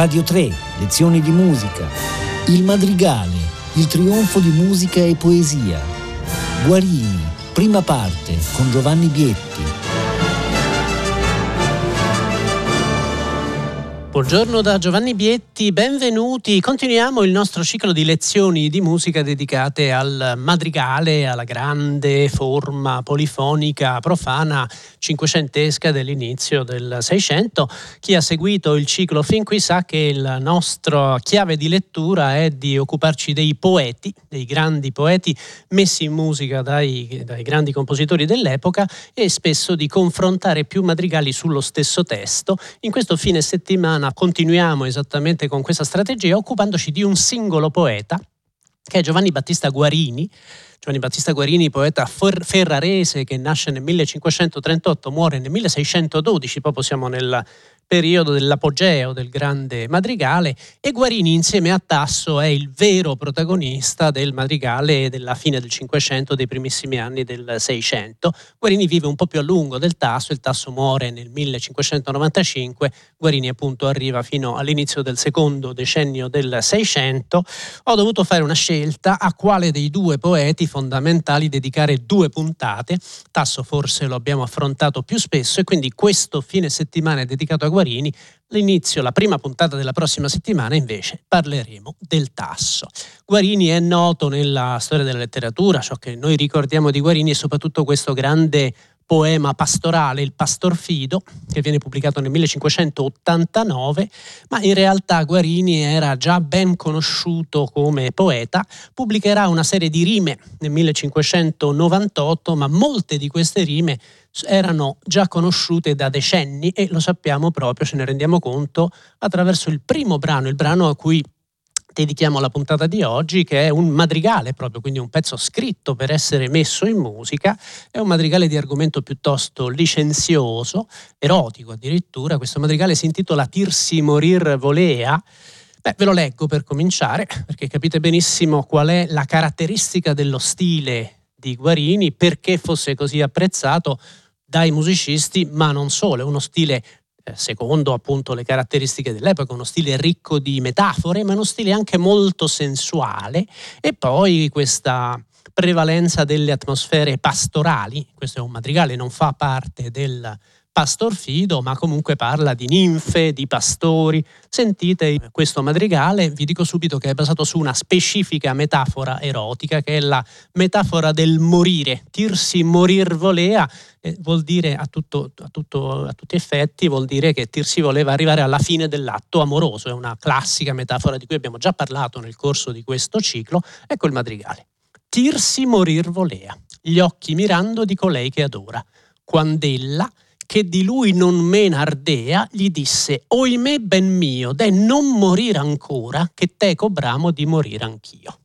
Radio 3, lezioni di musica. Il Madrigale, il trionfo di musica e poesia. Guarini, prima parte, con Giovanni Bietti. Buongiorno da Giovanni Bietti, benvenuti. Continuiamo il nostro ciclo di lezioni di musica dedicate al madrigale, alla grande forma polifonica profana cinquecentesca dell'inizio del Seicento. Chi ha seguito il ciclo fin qui sa che la nostra chiave di lettura è di occuparci dei poeti, dei grandi poeti messi in musica dai, dai grandi compositori dell'epoca e spesso di confrontare più madrigali sullo stesso testo. In questo fine settimana settimana continuiamo esattamente con questa strategia occupandoci di un singolo poeta che è Giovanni Battista Guarini. Giovanni Battista Guarini, poeta ferrarese che nasce nel 1538, muore nel 1612, proprio siamo nel periodo dell'apogeo del grande madrigale e Guarini insieme a Tasso è il vero protagonista del madrigale della fine del Cinquecento, dei primissimi anni del Seicento. Guarini vive un po' più a lungo del Tasso, il Tasso muore nel 1595, Guarini appunto arriva fino all'inizio del secondo decennio del Seicento. Ho dovuto fare una scelta a quale dei due poeti fondamentali dedicare due puntate. Tasso forse lo abbiamo affrontato più spesso e quindi questo fine settimana è dedicato a Guarini. L'inizio, la prima puntata della prossima settimana invece parleremo del tasso. Guarini è noto nella storia della letteratura, ciò che noi ricordiamo di Guarini è soprattutto questo grande poema pastorale, il Pastor Fido, che viene pubblicato nel 1589, ma in realtà Guarini era già ben conosciuto come poeta, pubblicherà una serie di rime nel 1598, ma molte di queste rime erano già conosciute da decenni e lo sappiamo proprio, ce ne rendiamo conto, attraverso il primo brano, il brano a cui dedichiamo la puntata di oggi, che è un madrigale proprio, quindi un pezzo scritto per essere messo in musica, è un madrigale di argomento piuttosto licenzioso, erotico addirittura, questo madrigale si intitola Tirsi morir volea, Beh, ve lo leggo per cominciare, perché capite benissimo qual è la caratteristica dello stile di Guarini, perché fosse così apprezzato dai musicisti, ma non solo, è uno stile secondo appunto le caratteristiche dell'epoca, uno stile ricco di metafore, ma uno stile anche molto sensuale e poi questa prevalenza delle atmosfere pastorali, questo è un madrigale, non fa parte del Pastor Fido, ma comunque parla di ninfe, di pastori. Sentite questo madrigale, vi dico subito che è basato su una specifica metafora erotica, che è la metafora del morire. Tirsi morir volea eh, vuol dire a, tutto, a, tutto, a tutti effetti, vuol dire che Tirsi voleva arrivare alla fine dell'atto amoroso. È una classica metafora di cui abbiamo già parlato nel corso di questo ciclo. Ecco il madrigale. Tirsi morir volea, gli occhi mirando di colei che adora. Quand'ella che di lui non mena ardea, gli disse, oimè ben mio, de non morire ancora, che teco bramo di morire anch'io.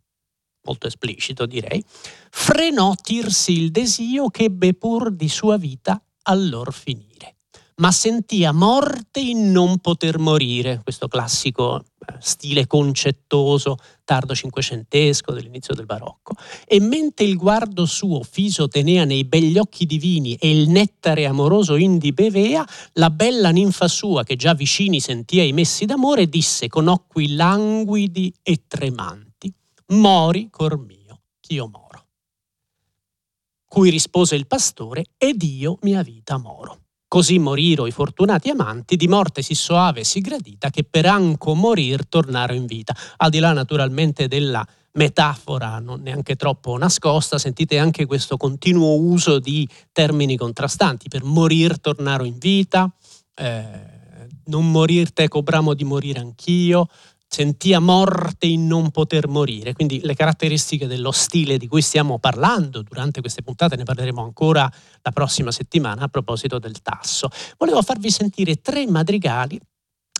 Molto esplicito direi. Frenò tirsi il desio che ebbe pur di sua vita allor finire ma sentia morte in non poter morire, questo classico stile concettoso tardo cinquecentesco dell'inizio del barocco, e mentre il guardo suo fiso tenea nei begli occhi divini e il nettare amoroso indi bevea, la bella ninfa sua, che già vicini sentia i messi d'amore, disse con occhi languidi e tremanti, mori, cor mio, ch'io moro. Cui rispose il pastore, ed io mia vita moro. Così moriro i fortunati amanti, di morte sì soave e sì gradita, che per anco morir tornaro in vita. Al di là naturalmente della metafora non neanche troppo nascosta, sentite anche questo continuo uso di termini contrastanti, per morir tornaro in vita, eh, non morir te cobramo di morire anch'io, sentia morte in non poter morire, quindi le caratteristiche dello stile di cui stiamo parlando durante queste puntate, ne parleremo ancora la prossima settimana a proposito del tasso. Volevo farvi sentire tre madrigali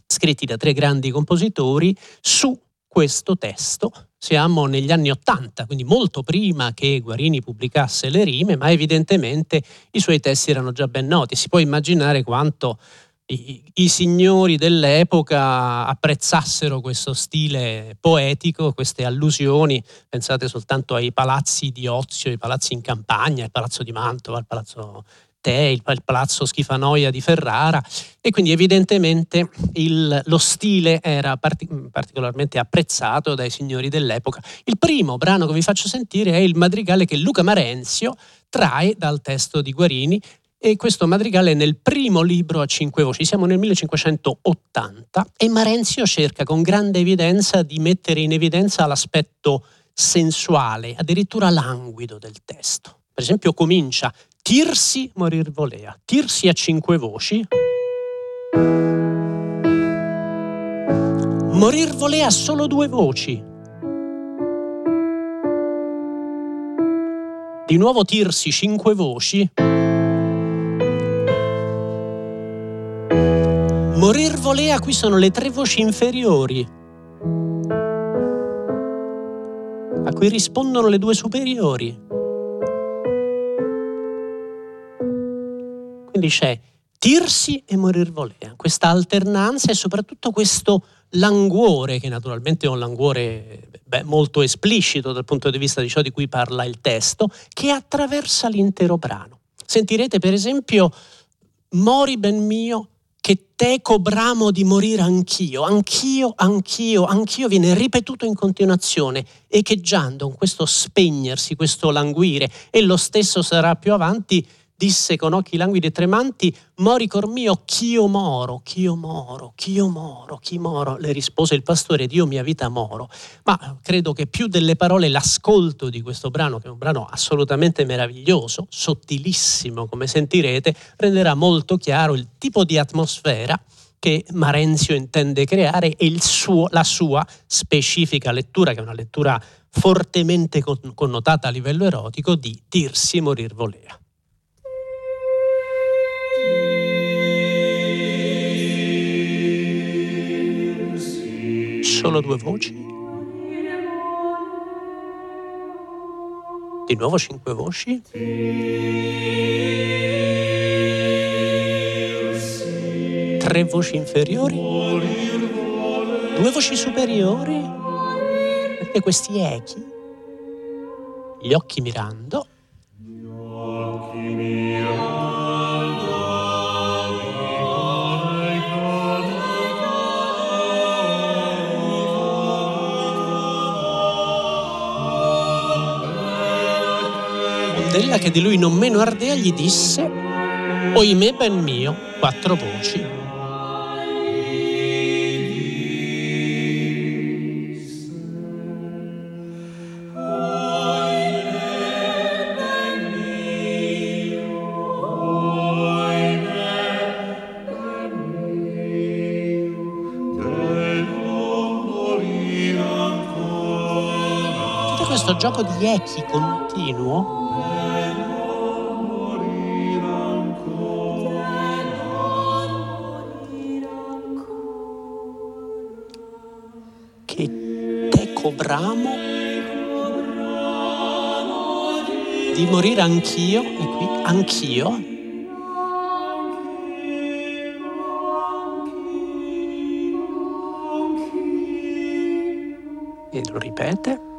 scritti da tre grandi compositori su questo testo. Siamo negli anni Ottanta, quindi molto prima che Guarini pubblicasse le rime, ma evidentemente i suoi testi erano già ben noti. Si può immaginare quanto i, i, signori dell'epoca apprezzassero questo stile poetico, queste allusioni, pensate soltanto ai palazzi di ozio, ai palazzi in campagna, il palazzo di Mantova, il palazzo il, palazzo Schifanoia di Ferrara e quindi evidentemente il, lo stile era partic- particolarmente apprezzato dai signori dell'epoca. Il primo brano che vi faccio sentire è il madrigale che Luca Marenzio trae dal testo di Guarini e questo madrigale è nel primo libro a cinque voci, siamo nel 1580 e Marenzio cerca con grande evidenza di mettere in evidenza l'aspetto sensuale, addirittura languido del testo. Per esempio comincia Tirsi morir volea, Tirsi a cinque voci. Morir volea solo due voci. Di nuovo Tirsi cinque voci. Volea, qui sono le tre voci inferiori, a cui rispondono le due superiori. Quindi c'è tirsi e morir volea, questa alternanza e soprattutto questo languore, che naturalmente è un languore beh, molto esplicito dal punto di vista di ciò di cui parla il testo, che attraversa l'intero brano. Sentirete per esempio Mori ben mio, che teco bramo di morire anch'io, anch'io, anch'io, anch'io viene ripetuto in continuazione, echeggiando con questo spegnersi, questo languire, e lo stesso sarà più avanti disse con occhi languidi e tremanti, mori cor mio, ch'io moro, ch'io moro, ch'io moro, chi moro, le rispose il pastore, Dio mia vita moro. Ma credo che più delle parole l'ascolto di questo brano, che è un brano assolutamente meraviglioso, sottilissimo, come sentirete, renderà molto chiaro il tipo di atmosfera che Marenzio intende creare e suo, la sua specifica lettura, che è una lettura fortemente connotata a livello erotico, di Dirsi morir volea. Solo due voci? Di nuovo cinque voci? Tre voci inferiori? Due voci superiori? Perché questi echi, gli occhi mirando, che di lui non meno ardea gli disse, oimè ben mio, quattro voci. gioco di echi continuo bramo di morire anch'io, e qui anch'io, e lo ripete.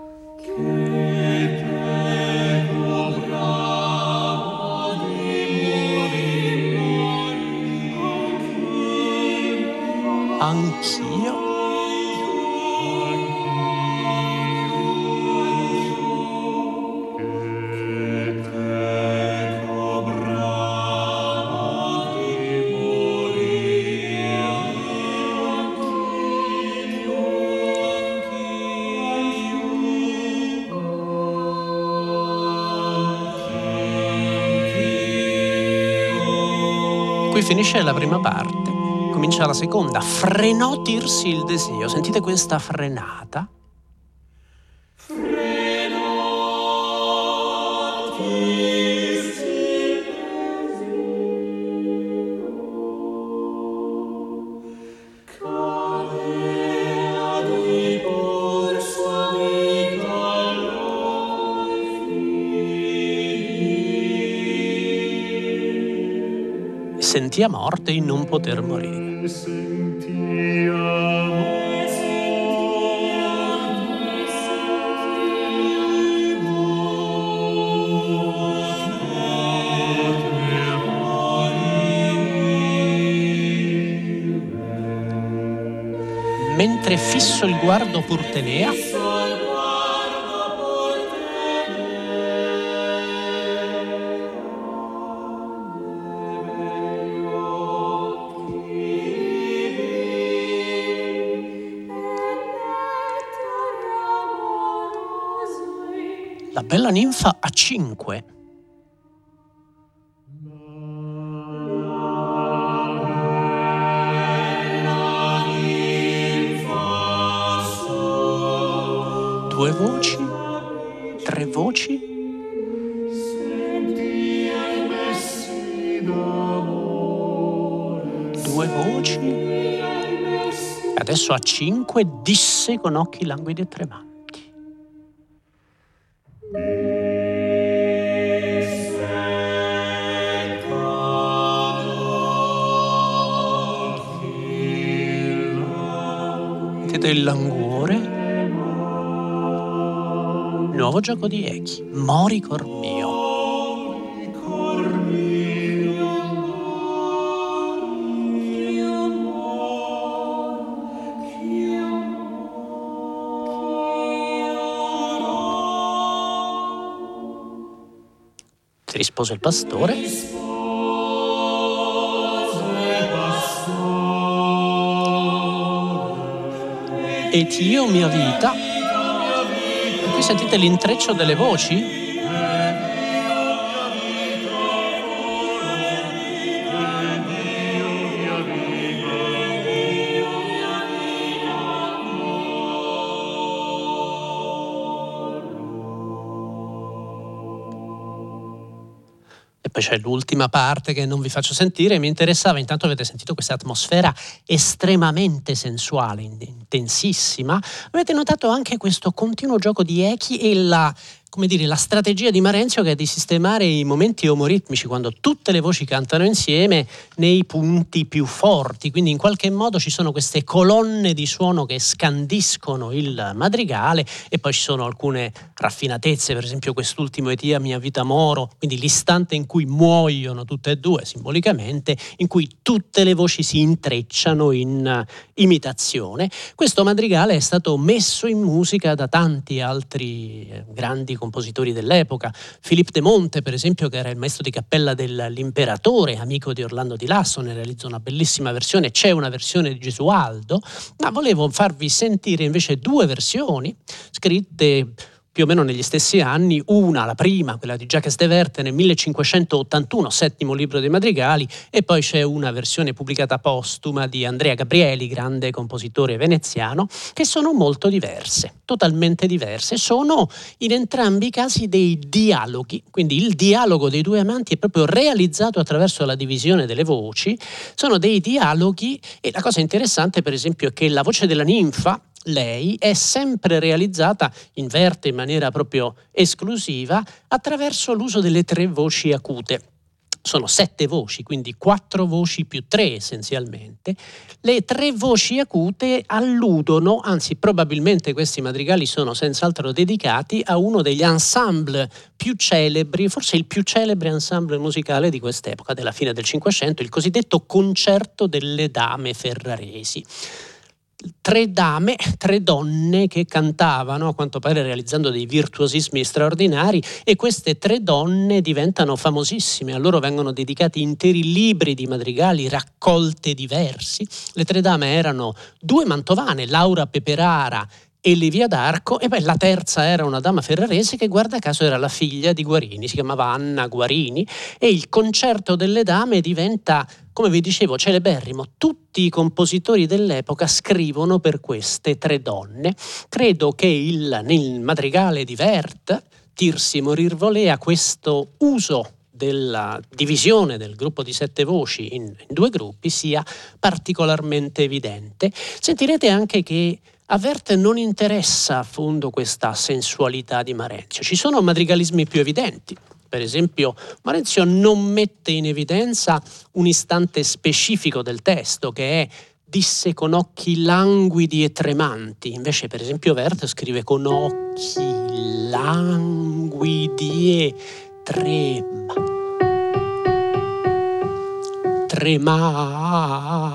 Finisce la prima parte, comincia la seconda. Frenò tirsi il desio. Sentite questa frenata? sentì a morte in non poter morire. Mentre fisso il guardo Purtenea, La bella ninfa a cinque. due voci, tre voci. Due voci. Adesso a cinque disse con occhi languidi e tremanti. Il languore? nuovo gioco di echi, Mori cor mio. Rispose il pastore. Ed io mia vita Qui sentite l'intreccio delle voci? poi c'è l'ultima parte che non vi faccio sentire, mi interessava, intanto avete sentito questa atmosfera estremamente sensuale, intensissima, avete notato anche questo continuo gioco di echi e la come dire, la strategia di Marenzio che è di sistemare i momenti omoritmici quando tutte le voci cantano insieme nei punti più forti, quindi in qualche modo ci sono queste colonne di suono che scandiscono il madrigale e poi ci sono alcune raffinatezze, per esempio quest'ultimo Etia mia vita moro, quindi l'istante in cui muoiono tutte e due simbolicamente, in cui tutte le voci si intrecciano in imitazione. Questo madrigale è stato messo in musica da tanti altri eh, grandi compositori compositori dell'epoca. Philippe de Monte, per esempio, che era il maestro di cappella dell'imperatore, amico di Orlando di Lasso, ne realizza una bellissima versione. C'è una versione di Gesualdo, ma volevo farvi sentire invece due versioni scritte più o meno negli stessi anni, una, la prima, quella di Jacques de Verte nel 1581, settimo libro dei madrigali, e poi c'è una versione pubblicata postuma di Andrea Gabrieli, grande compositore veneziano, che sono molto diverse, totalmente diverse. Sono in entrambi i casi dei dialoghi, quindi il dialogo dei due amanti è proprio realizzato attraverso la divisione delle voci, sono dei dialoghi e la cosa interessante per esempio è che la voce della ninfa, lei è sempre realizzata, inverte in maniera proprio esclusiva, attraverso l'uso delle tre voci acute sono sette voci, quindi quattro voci più tre essenzialmente. Le tre voci acute alludono, anzi probabilmente questi madrigali sono senz'altro dedicati a uno degli ensemble più celebri, forse il più celebre ensemble musicale di quest'epoca, della fine del Cinquecento, il cosiddetto Concerto delle Dame Ferraresi tre dame, tre donne che cantavano, a quanto pare realizzando dei virtuosismi straordinari e queste tre donne diventano famosissime, a loro vengono dedicati interi libri di madrigali, raccolte diversi. Le tre dame erano due mantovane, Laura Peperara e Livia d'Arco e poi la terza era una dama ferrarese che guarda caso era la figlia di Guarini, si chiamava Anna Guarini e il concerto delle dame diventa, come vi dicevo, celeberrimo. Tutti i compositori dell'epoca scrivono per queste tre donne. Credo che il, nel madrigale di Vert, Tirsi morir volea, questo uso della divisione del gruppo di sette voci in, in, due gruppi sia particolarmente evidente. Sentirete anche che a Verte non interessa a fondo questa sensualità di Marenzio. Ci sono madrigalismi più evidenti. Per esempio, Marenzio non mette in evidenza un istante specifico del testo che è disse con occhi languidi e tremanti. Invece, per esempio, Verte scrive con occhi languidi e tremanti tremanti,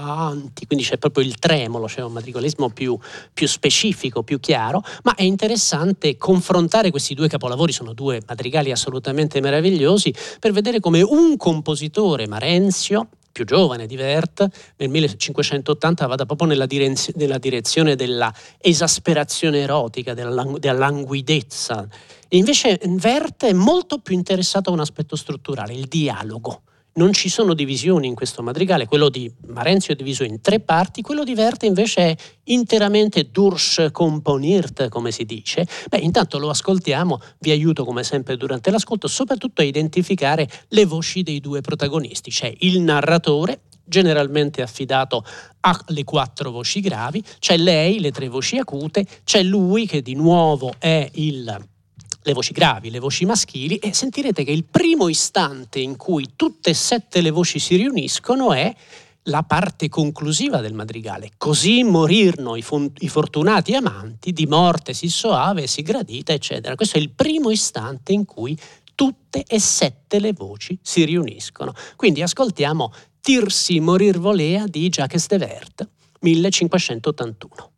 quindi c'è proprio il tremolo, c'è un madrigalismo più, più specifico, più chiaro, ma è interessante confrontare questi due capolavori, sono due madrigali assolutamente meravigliosi, per vedere come un compositore, Marenzio, più giovane di Vert, nel 1580 vada proprio nella, direz- nella direzione della esasperazione erotica, della, della languidezza. E invece Vert è molto più interessato a un aspetto strutturale, il dialogo non ci sono divisioni in questo madrigale, quello di Marenzio è diviso in tre parti, quello di Verte invece è interamente durchkomponiert, come si dice. Beh, intanto lo ascoltiamo, vi aiuto come sempre durante l'ascolto, soprattutto a identificare le voci dei due protagonisti, c'è il narratore, generalmente affidato alle quattro voci gravi, c'è lei, le tre voci acute, c'è lui che di nuovo è il le voci gravi, le voci maschili e sentirete che il primo istante in cui tutte e sette le voci si riuniscono è la parte conclusiva del madrigale. Così morirono i, fun- i, fortunati amanti, di morte si soave, si gradita, eccetera. Questo è il primo istante in cui tutte e sette le voci si riuniscono. Quindi ascoltiamo Tirsi morir volea di Jacques de Vert, 1581.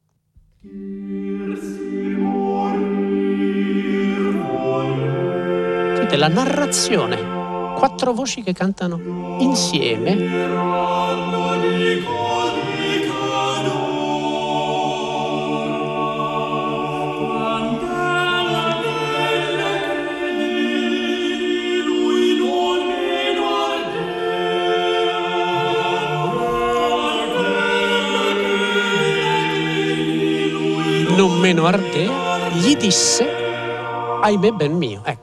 Sentite la narrazione, quattro voci che cantano insieme. non meno ardea, gli disse, ahimè ben mio, eccola.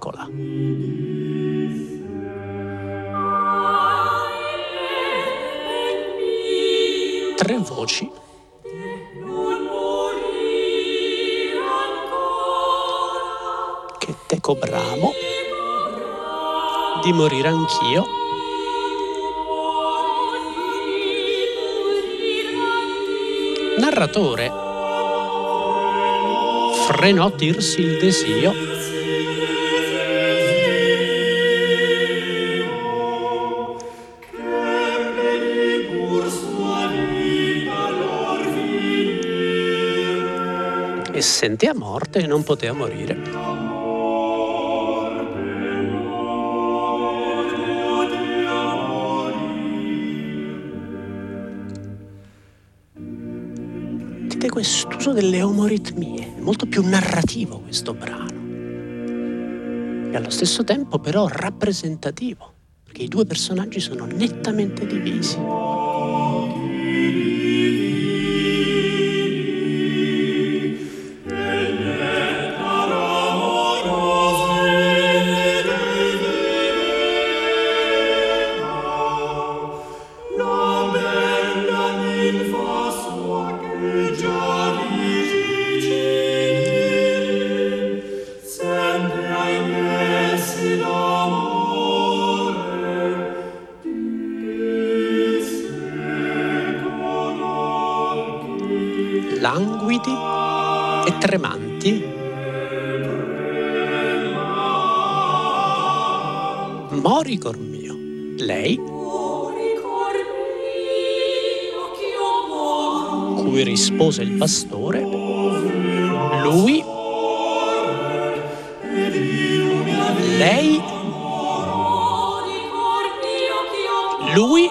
Voci. Che te cobramo di morire anch'io. Narratore frenò dirsi il desio sentì a morte e non poteva morire. Sentite quest'uso delle omoritmie, molto più narrativo questo brano. E allo stesso tempo però rappresentativo, perché i due personaggi sono nettamente divisi. Mori cor mio, lei, cui rispose il pastore, lui, lei, lui,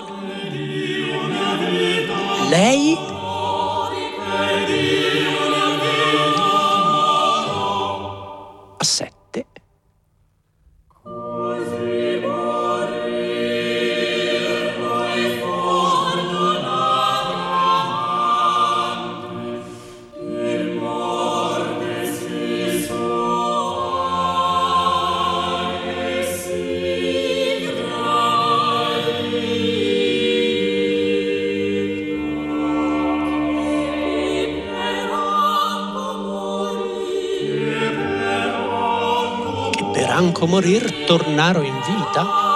Franco morir tornarono in vita?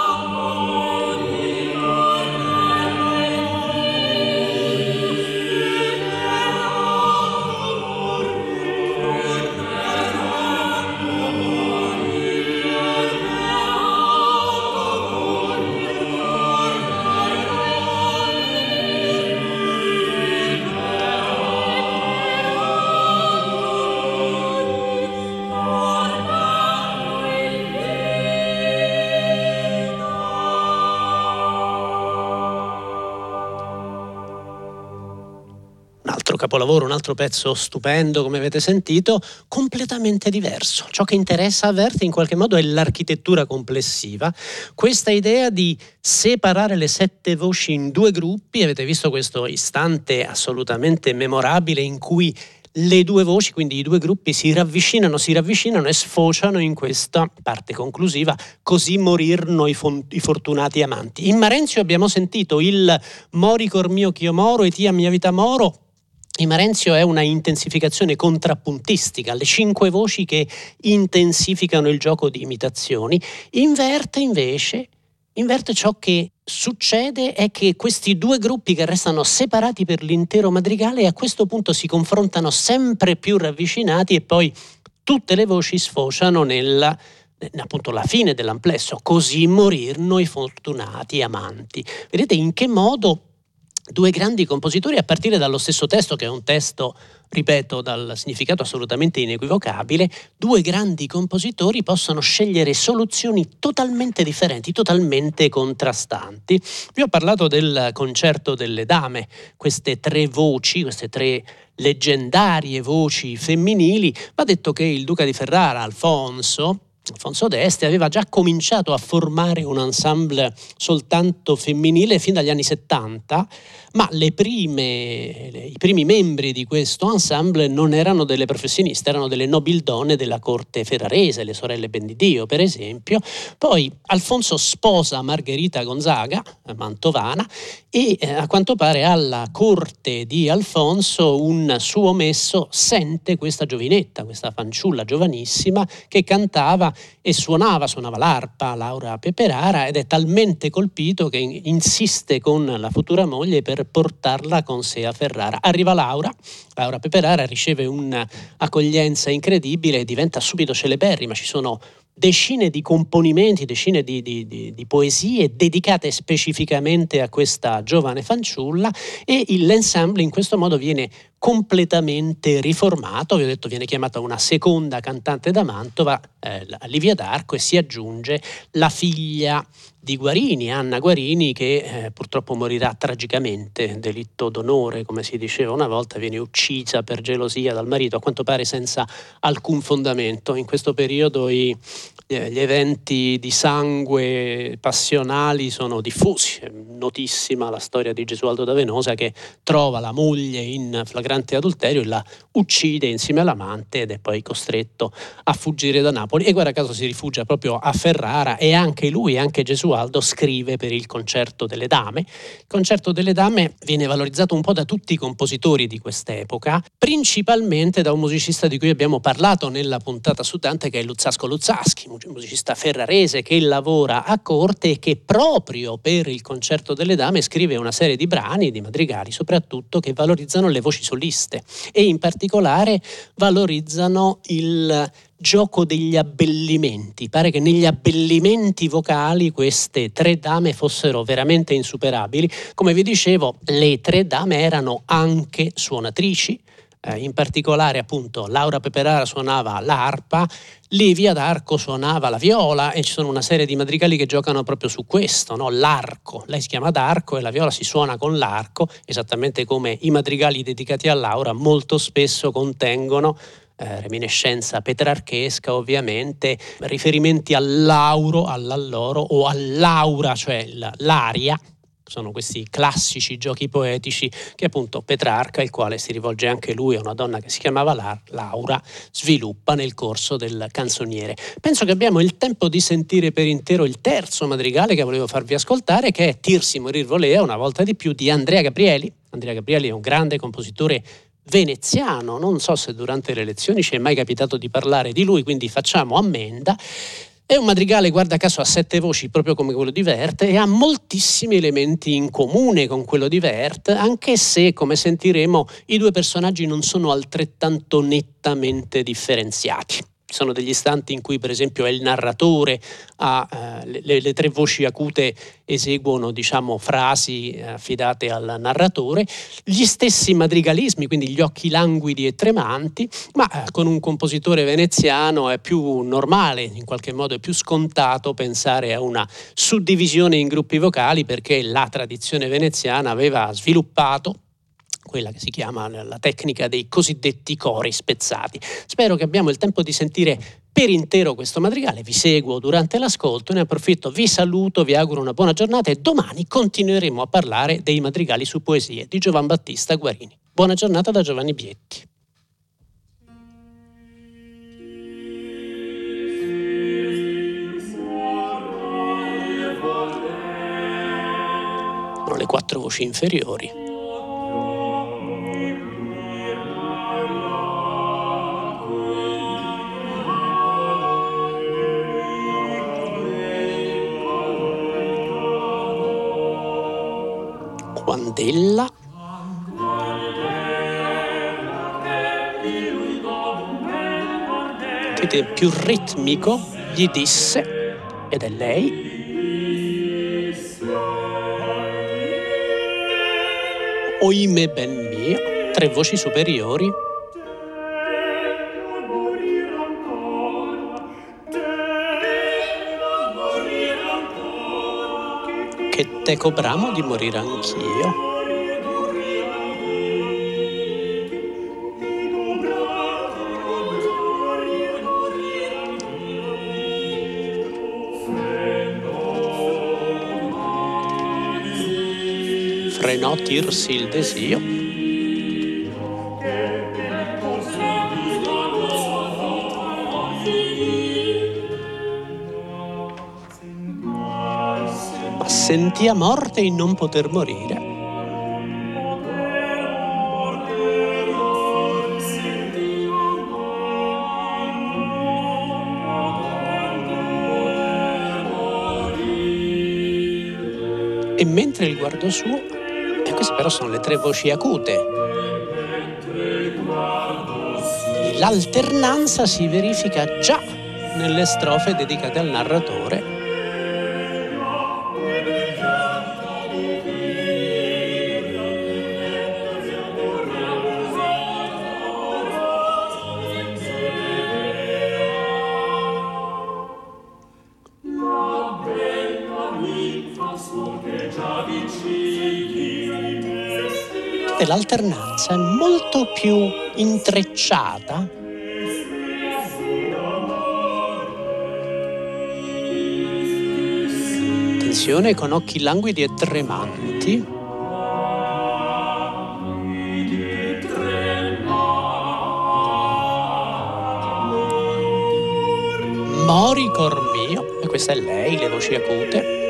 Capolavoro, un altro pezzo stupendo, come avete sentito, completamente diverso. Ciò che interessa a Verti in qualche modo è l'architettura complessiva. Questa idea di separare le sette voci in due gruppi, avete visto questo istante assolutamente memorabile in cui le due voci, quindi i due gruppi, si ravvicinano, si ravvicinano e sfociano in questa parte conclusiva, così morirono i, fon- i fortunati amanti. In Marenzio abbiamo sentito il Mori cor mio ch'io moro e tia mia vita moro, in Marenzio è una intensificazione contrappuntistica, le cinque voci che intensificano il gioco di imitazioni. Inverte invece Inverte ciò che succede è che questi due gruppi che restano separati per l'intero madrigale a questo punto si confrontano sempre più ravvicinati e poi tutte le voci sfociano nella appunto la fine dell'amplesso, così morirono i fortunati amanti. Vedete in che modo due grandi compositori a partire dallo stesso testo che è un testo ripeto, dal significato assolutamente inequivocabile, due grandi compositori possono scegliere soluzioni totalmente differenti, totalmente contrastanti. Vi ho parlato del concerto delle dame, queste tre voci, queste tre leggendarie voci femminili. Va detto che il duca di Ferrara, Alfonso, Alfonso d'Este aveva già cominciato a formare un ensemble soltanto femminile fin dagli anni 70, ma prime, le, i primi membri di questo ensemble non erano delle professioniste, erano delle nobildonne della corte ferrarese, le sorelle Bendidio per esempio. Poi Alfonso sposa Margherita Gonzaga, mantovana, e eh, a quanto pare alla corte di Alfonso un suo messo sente questa giovinetta, questa fanciulla giovanissima che cantava e suonava, suonava l'arpa, Laura Peperara, ed è talmente colpito che insiste con la futura moglie per portarla con sé a Ferrara. Arriva Laura, Laura Peperara riceve un'accoglienza incredibile e diventa subito celeberrima, ci sono decine di componimenti, decine di, di, di, di, poesie dedicate specificamente a questa giovane fanciulla e l'ensemble in questo modo viene completamente riformato, vi ho detto viene chiamata una seconda cantante da Mantova, eh, Livia d'Arco e si aggiunge la figlia di Guarini, Anna Guarini, che eh, purtroppo morirà tragicamente, delitto d'onore, come si diceva una volta, viene uccisa per gelosia dal marito, a quanto pare senza alcun fondamento. In questo periodo i, gli eventi di sangue passionali sono diffusi, è notissima la storia di Gesualdo da Venosa che trova la moglie in flagrante adulterio e la uccide insieme all'amante ed è poi costretto a fuggire da Napoli e guarda caso si rifugia proprio a Ferrara e anche lui, anche Gesualdo, scrive per il concerto delle dame. Il concerto delle dame viene valorizzato un po' da tutti i compositori di quest'epoca, principalmente da un musicista di cui abbiamo parlato nella puntata su Dante che è Luzzasco Luzzaschi, musicista ferrarese che lavora a corte e che proprio per il concerto delle dame scrive una serie di brani, di madrigali soprattutto, che valorizzano le voci soliste e in particolare valorizzano il gioco degli abbellimenti. Pare che negli abbellimenti vocali queste tre dame fossero veramente insuperabili. Come vi dicevo, le tre dame erano anche suonatrici, eh, in particolare appunto Laura Peperara suonava l'arpa, Livia d'Arco suonava la viola e ci sono una serie di madrigali che giocano proprio su questo, no? l'arco, lei si chiama d'arco e la viola si suona con l'arco, esattamente come i madrigali dedicati a Laura molto spesso contengono eh, reminiscenza petrarchesca ovviamente, riferimenti all'auro, all'alloro o all'aura, cioè l'aria, sono questi classici giochi poetici che appunto Petrarca, il quale si rivolge anche lui a una donna che si chiamava Laura, sviluppa nel corso del canzoniere. Penso che abbiamo il tempo di sentire per intero il terzo madrigale che volevo farvi ascoltare, che è Tirsi morir volea, una volta di più, di Andrea Gabrieli. Andrea Gabrieli è un grande compositore veneziano, non so se durante le elezioni ci è mai capitato di parlare di lui, quindi facciamo ammenda. È un madrigale, guarda caso, a sette voci, proprio come quello di Vert, e ha moltissimi elementi in comune con quello di Vert, anche se, come sentiremo, i due personaggi non sono altrettanto nettamente differenziati sono degli istanti in cui per esempio è il narratore, ha, eh, le, le, tre voci acute eseguono diciamo, frasi affidate al narratore, gli stessi madrigalismi, quindi gli occhi languidi e tremanti, ma eh, con un compositore veneziano è più normale, in qualche modo è più scontato pensare a una suddivisione in gruppi vocali perché la tradizione veneziana aveva sviluppato quella che si chiama la tecnica dei cosiddetti cori spezzati. Spero che abbiamo il tempo di sentire per intero questo madrigale, vi seguo durante l'ascolto, ne approfitto, vi saluto, vi auguro una buona giornata e domani continueremo a parlare dei madrigali su poesie di Giovan Battista Guarini. Buona giornata da Giovanni Bietti. Sono le quattro voci inferiori. Quandella. Che più ritmico? Gli disse, ed è lei, Oime ben mio, tre voci superiori teco bramo di morire anch'io. Frenò tirsi il desio sentia morte in non poter morire. E mentre il guardo suo, e queste però sono le tre voci acute, l'alternanza si verifica già nelle strofe dedicate al narratore l'alternanza è molto più intrecciata Attenzione con occhi languidi e tremanti. Mori cor mio, e questa è lei, le voci acute.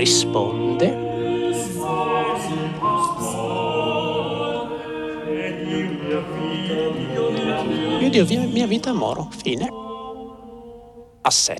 Risponde. Io Dio, mia vita moro, fine. A sette.